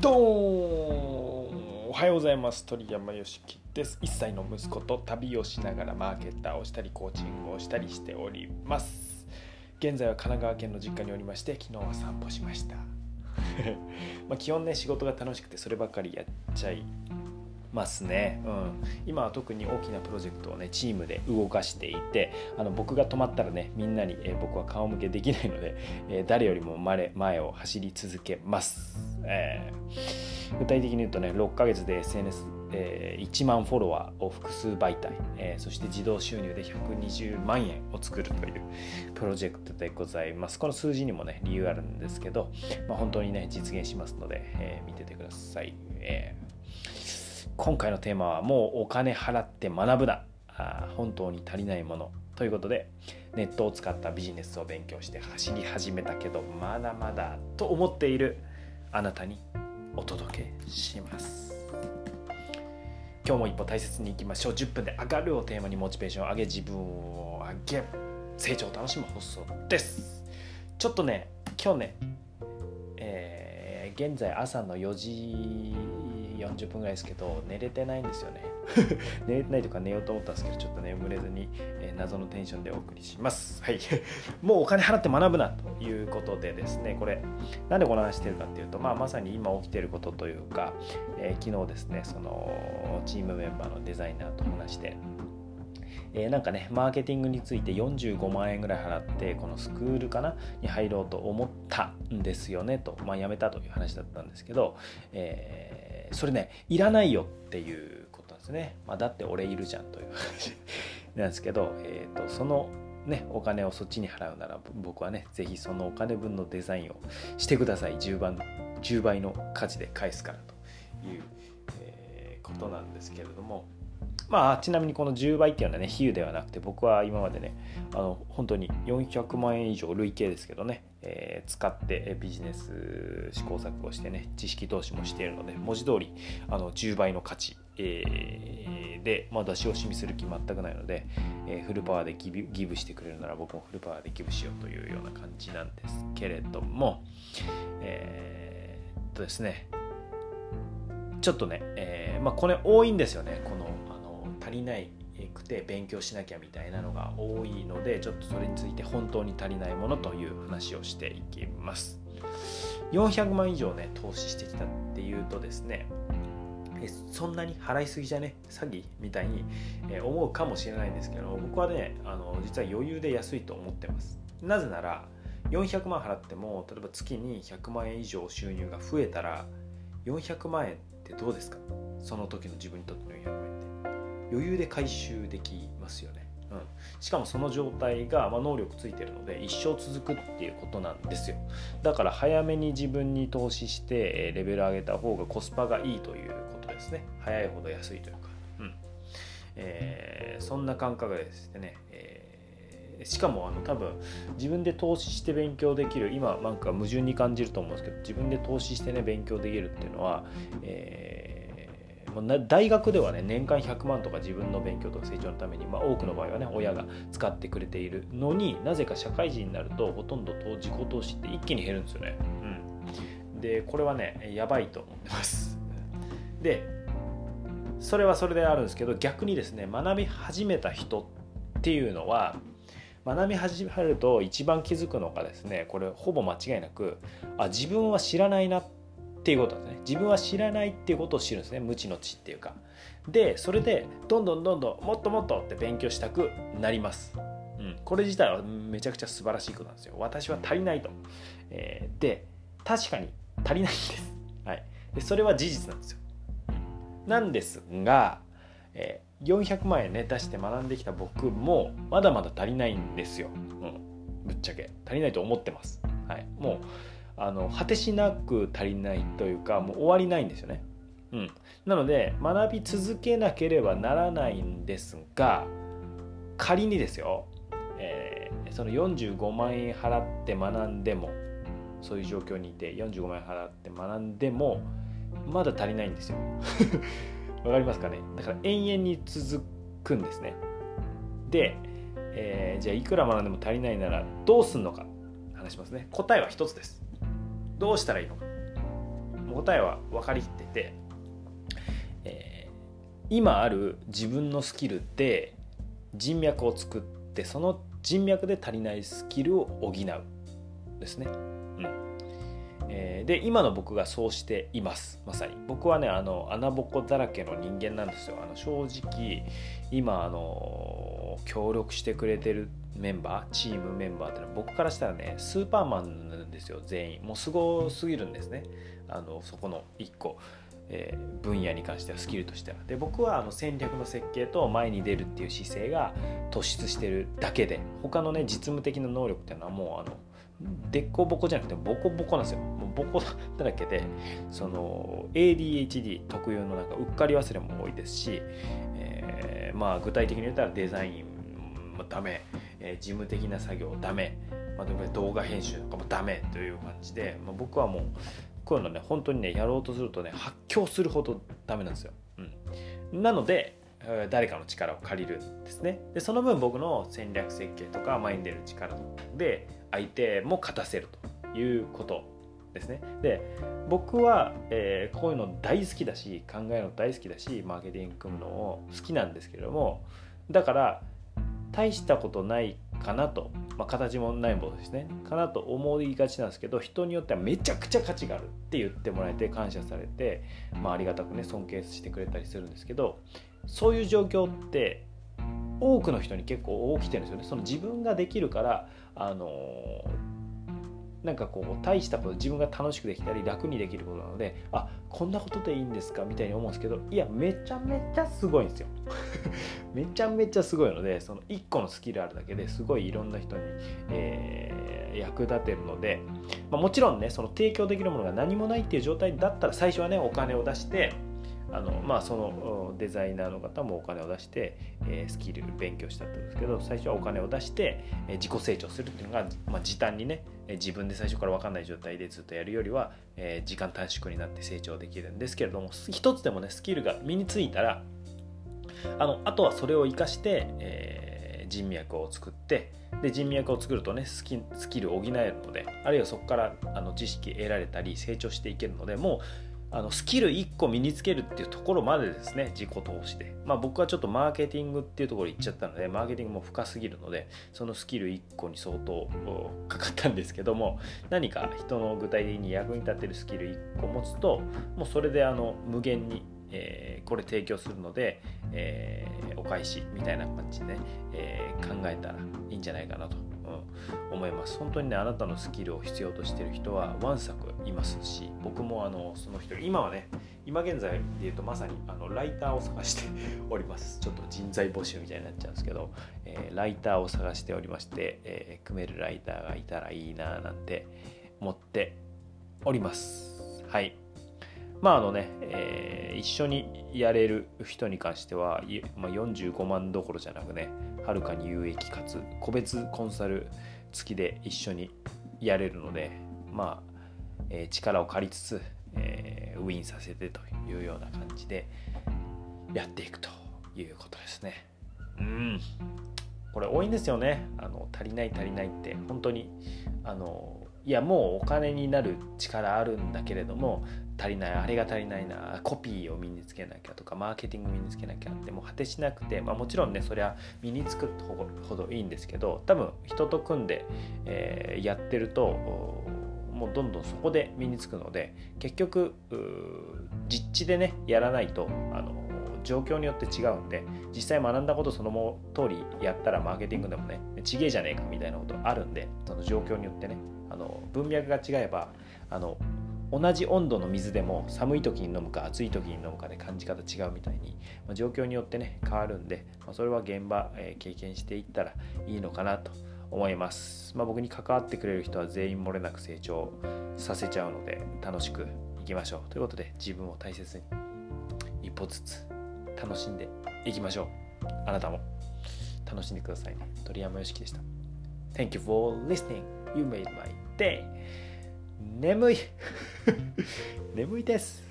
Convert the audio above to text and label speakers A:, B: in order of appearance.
A: どーんおはようございます。鳥山よしきです。1歳の息子と旅をしながらマーケッターをしたりコーチングをしたりしております。現在は神奈川県の実家におりまして昨日は散歩しました。まあ基本ね仕事が楽しくてそればっかりやっちゃいますね、うん、今は特に大きなプロジェクトをねチームで動かしていてあの僕が止まったらねみんなに、えー、僕は顔向けできないので、えー、誰よりも前前を走り続けます、えー、具体的に言うとね6ヶ月で SNS、えー、1万フォロワーを複数媒体、えー、そして自動収入で120万円を作るというプロジェクトでございます。この数字にもね理由あるんですけど、まあ、本当にね実現しますので、えー、見ててください、えー。今回のテーマはもうお金払って学ぶな本当に足りないもの。ということでネットを使ったビジネスを勉強して走り始めたけどまだまだと思っているあなたにお届けします。今日も一歩大切にいきましょう。10分で上がるをテーマにモチベーションを上げ自分を上げ成長を楽しむ放送です。ちょっとね今日ね、えー、現在朝の4時40分ぐらいですけど寝れてないんですよね。寝れてないとか寝ようと思ったんですけどちょっと眠れずに、えー、謎のテンションでお送りします。はい。もうお金払って学ぶなということでですねこれなんでこの話してるかっていうと、まあ、まさに今起きてることというか、えー、昨日ですねそのチームメンバーのデザイナーと話してえー、なんかねマーケティングについて45万円ぐらい払ってこのスクールかなに入ろうと思ったんですよねとまあ辞めたという話だったんですけど、えーそれねいらないよっていうことなんですね、まあ、だって俺いるじゃんという話なんですけど、えーと、そのね、お金をそっちに払うなら僕はね是非そのお金分のデザインをしてください。10, 番10倍の価値で返すからという、えー、ことなんですけれども。まあちなみにこの10倍っていうのはね比喩ではなくて僕は今までねあの本当に400万円以上累計ですけどねえー、使ってビジネス試行錯誤してね知識投資もしているので文字通りあの10倍の価値、えー、で、まあ、出し惜しみする気全くないので、えー、フルパワーでギブギブしてくれるなら僕もフルパワーでギブしようというような感じなんですけれどもえー、っとですねちょっとね、えー、まあこれ多いんですよねこのあの足りないくて勉強しなきゃみたいなのが多いのでちょっとそれについて本当に足りないものという話をしていきます。400万以上ね投資してきたっていうとですねそんなに払いすぎじゃね？詐欺みたいに思うかもしれないんですけど僕はねあの実は余裕で安いと思ってます。なぜなら400万払っても例えば月に100万円以上収入が増えたら400万円ってどうですか？その時の自分にとっての400万円。余裕で回収できますよね。うん、しかもその状態が、まあ、能力ついてるので一生続くっていうことなんですよ。だから早めに自分に投資してレベル上げた方がコスパがいいということですね。早いほど安いというか、うん。えー、そんな感覚ですね、えー、しかもあの多分自分で投資して勉強できる今なんか矛盾に感じると思うんですけど自分で投資してね勉強できるっていうのは、えー大学ではね年間100万とか自分の勉強とか成長のために、まあ、多くの場合はね親が使ってくれているのになぜか社会人になるとほとんど自己投資って一気に減るんですよね。うん、でこれはねやばいと思ってます。でそれはそれであるんですけど逆にですね学び始めた人っていうのは学び始めると一番気づくのがですねこれほぼ間違いなくあ自分は知らないなってっていうことですね。自分は知らないっていうことを知るんですね。無知の知っていうか。でそれでどんどんどんどんもっともっとって勉強したくなります、うん、これ自体はめちゃくちゃ素晴らしいことなんですよ。私は足りないと、えー、で確かに足りないんです、はい、でそれは事実なんですよ。なんですが、えー、400万円ね出して学んできた僕もまだまだ足りないんですよ、うん、ぶっちゃけ。足りないと思ってます、はい、もうあの果てしなく足りないというかもう終わりないんですよね。うん、なので学び続けなければならないんですが仮にですよ、えー、その45万円払って学んでもそういう状況にいて45万円払って学んでもまだ足りないんですよ。わかりますかね？だから延々に続くんですね。で、えー、じゃあいくら学んでも足りないならどうすんのか話しますね。答えは一つです。どうしたらいいのか答えは分かりきってて、えー、今ある自分のスキルで人脈を作ってその人脈で足りないスキルを補うですね。うんえー、で今の僕がそうしています。まさに。僕はねあの穴ぼこだらけの人間なんですよ。あの正直今あの協力してくれてるメンバーチームメンバーってのは僕からしたらねスーパーマンなんですよ全員。もうすごすぎるんですね。あのそこの1個えー、分野に関してはスキルとしては。で僕はあの戦略の設計と前に出るっていう姿勢が突出してるだけで他のね実務的な能力っていうのはもうあのでっこぼこじゃなくてボコボコなんですよ。もうボコだらけでその ADHD 特有のなんかうっかり忘れも多いですし、えー、まあ具体的に言ったらデザインもダメ、えー、事務的な作業ダメ、まあ、動画編集とかもダメという感じで、まあ、僕はもうこういうのね本当にねやろうとするとね発狂するほどダメなんですよ、うん、なので誰かの力を借りるんですね。でその分僕の戦略設計とか前に出る力で相手も勝たせるということですね。で僕は、えー、こういうの大好きだし考えるの大好きだしマーケティング組むのを好きなんですけれどもだから大したことないかなと、まあ、形もないものですね。かなと思いがちなんですけど人によってはめちゃくちゃ価値があるって言ってもらえて感謝されて、まあ、ありがたくね尊敬してくれたりするんですけどそういう状況って多くの人に結構起きてるんですよね。その自分ができるからあのなんかこう大したこと自分が楽しくできたり楽にできることなのであこんなことでいいんですか？みたいに思うんですけどいやめちゃめちゃすごいんですよ。めちゃめちゃすごいのでその1個のスキルあるだけですごいいろんな人に、えー、役立てるので、まあ、もちろんねその提供できるものが何もないっていう状態だったら最初はねお金を出してあのまあ、そのデザイナーの方もお金を出して、えー、スキル勉強したんですけど最初はお金を出して、えー、自己成長するっていうのが、まあ、時短にね自分で最初から分かんない状態でずっとやるよりは、えー、時間短縮になって成長できるんですけれども一つでもねスキルが身についたらあのあとはそれを生かして、えー、人脈を作ってで人脈を作るとねスキスキルを補えるのであるいはそこからあの知識得られたり成長していけるのでもうあのスキル1個身につけるっていうところまでですね自己投資で、まあ、僕はちょっとマーケティングっていうところに行っちゃったのでマーケティングも深すぎるのでそのスキル1個に相当かかったんですけども何か人の具体的に役に立てるスキル1個持つともうそれであの無限にえー、これ提供するので、えー、お返しみたいな感じでね、えー、考えたらいいんじゃないかなと、思います。本当にねあなたのスキルを必要としてる人はわんさくいますし僕もあのその人今はね今現在で言うとまさにあのライターを探して おります。ちょっと人材募集みたいになっちゃうんですけど、えライターを探しておりまして、え組めるライターがいたらいいななんて思っております。はい。まああのね、えー、一緒にやれる人に関しては、まあ、45万どころじゃなくねはるかに有益かつ個別コンサル付きで一緒にやれるのでまあ、えー、力を借りつつ、えー、ウィンさせてというような感じでやっていくということですね。うん。これ多いんですよね。あの足りない足りないって本当にあのいやもうお金になる力あるんだけれども足りないあれが足りないなコピーを身につけなきゃとかマーケティング身につけなきゃってもう果てしなくて、まあ、もちろんねそれは身につくほどいいんですけど多分人と組んで、えー、やってるともうどんどんそこで身につくので結局実地でねやらないとあの状況によって違うんで実際学んだことその通りやったらマーケティングでもねちげえじゃねえかみたいなことあるんでその状況によってね。あの文脈が違えばあの同じ温度の水でも寒い時に飲むか暑い時に飲むかで感じ方違うみたいに、まあ、状況によってね変わるんで、まあ、それは現場、えー、経験していったらいいのかなと思います、まあ、僕に関わってくれる人は全員漏れなく成長させちゃうので楽しくいきましょう。ということで自分を大切に一歩ずつ楽しんでいきましょう。あなたも楽しんでくださいね。鳥山よしきでした。Thank you for listening. 夢に巻いて眠い。眠いです。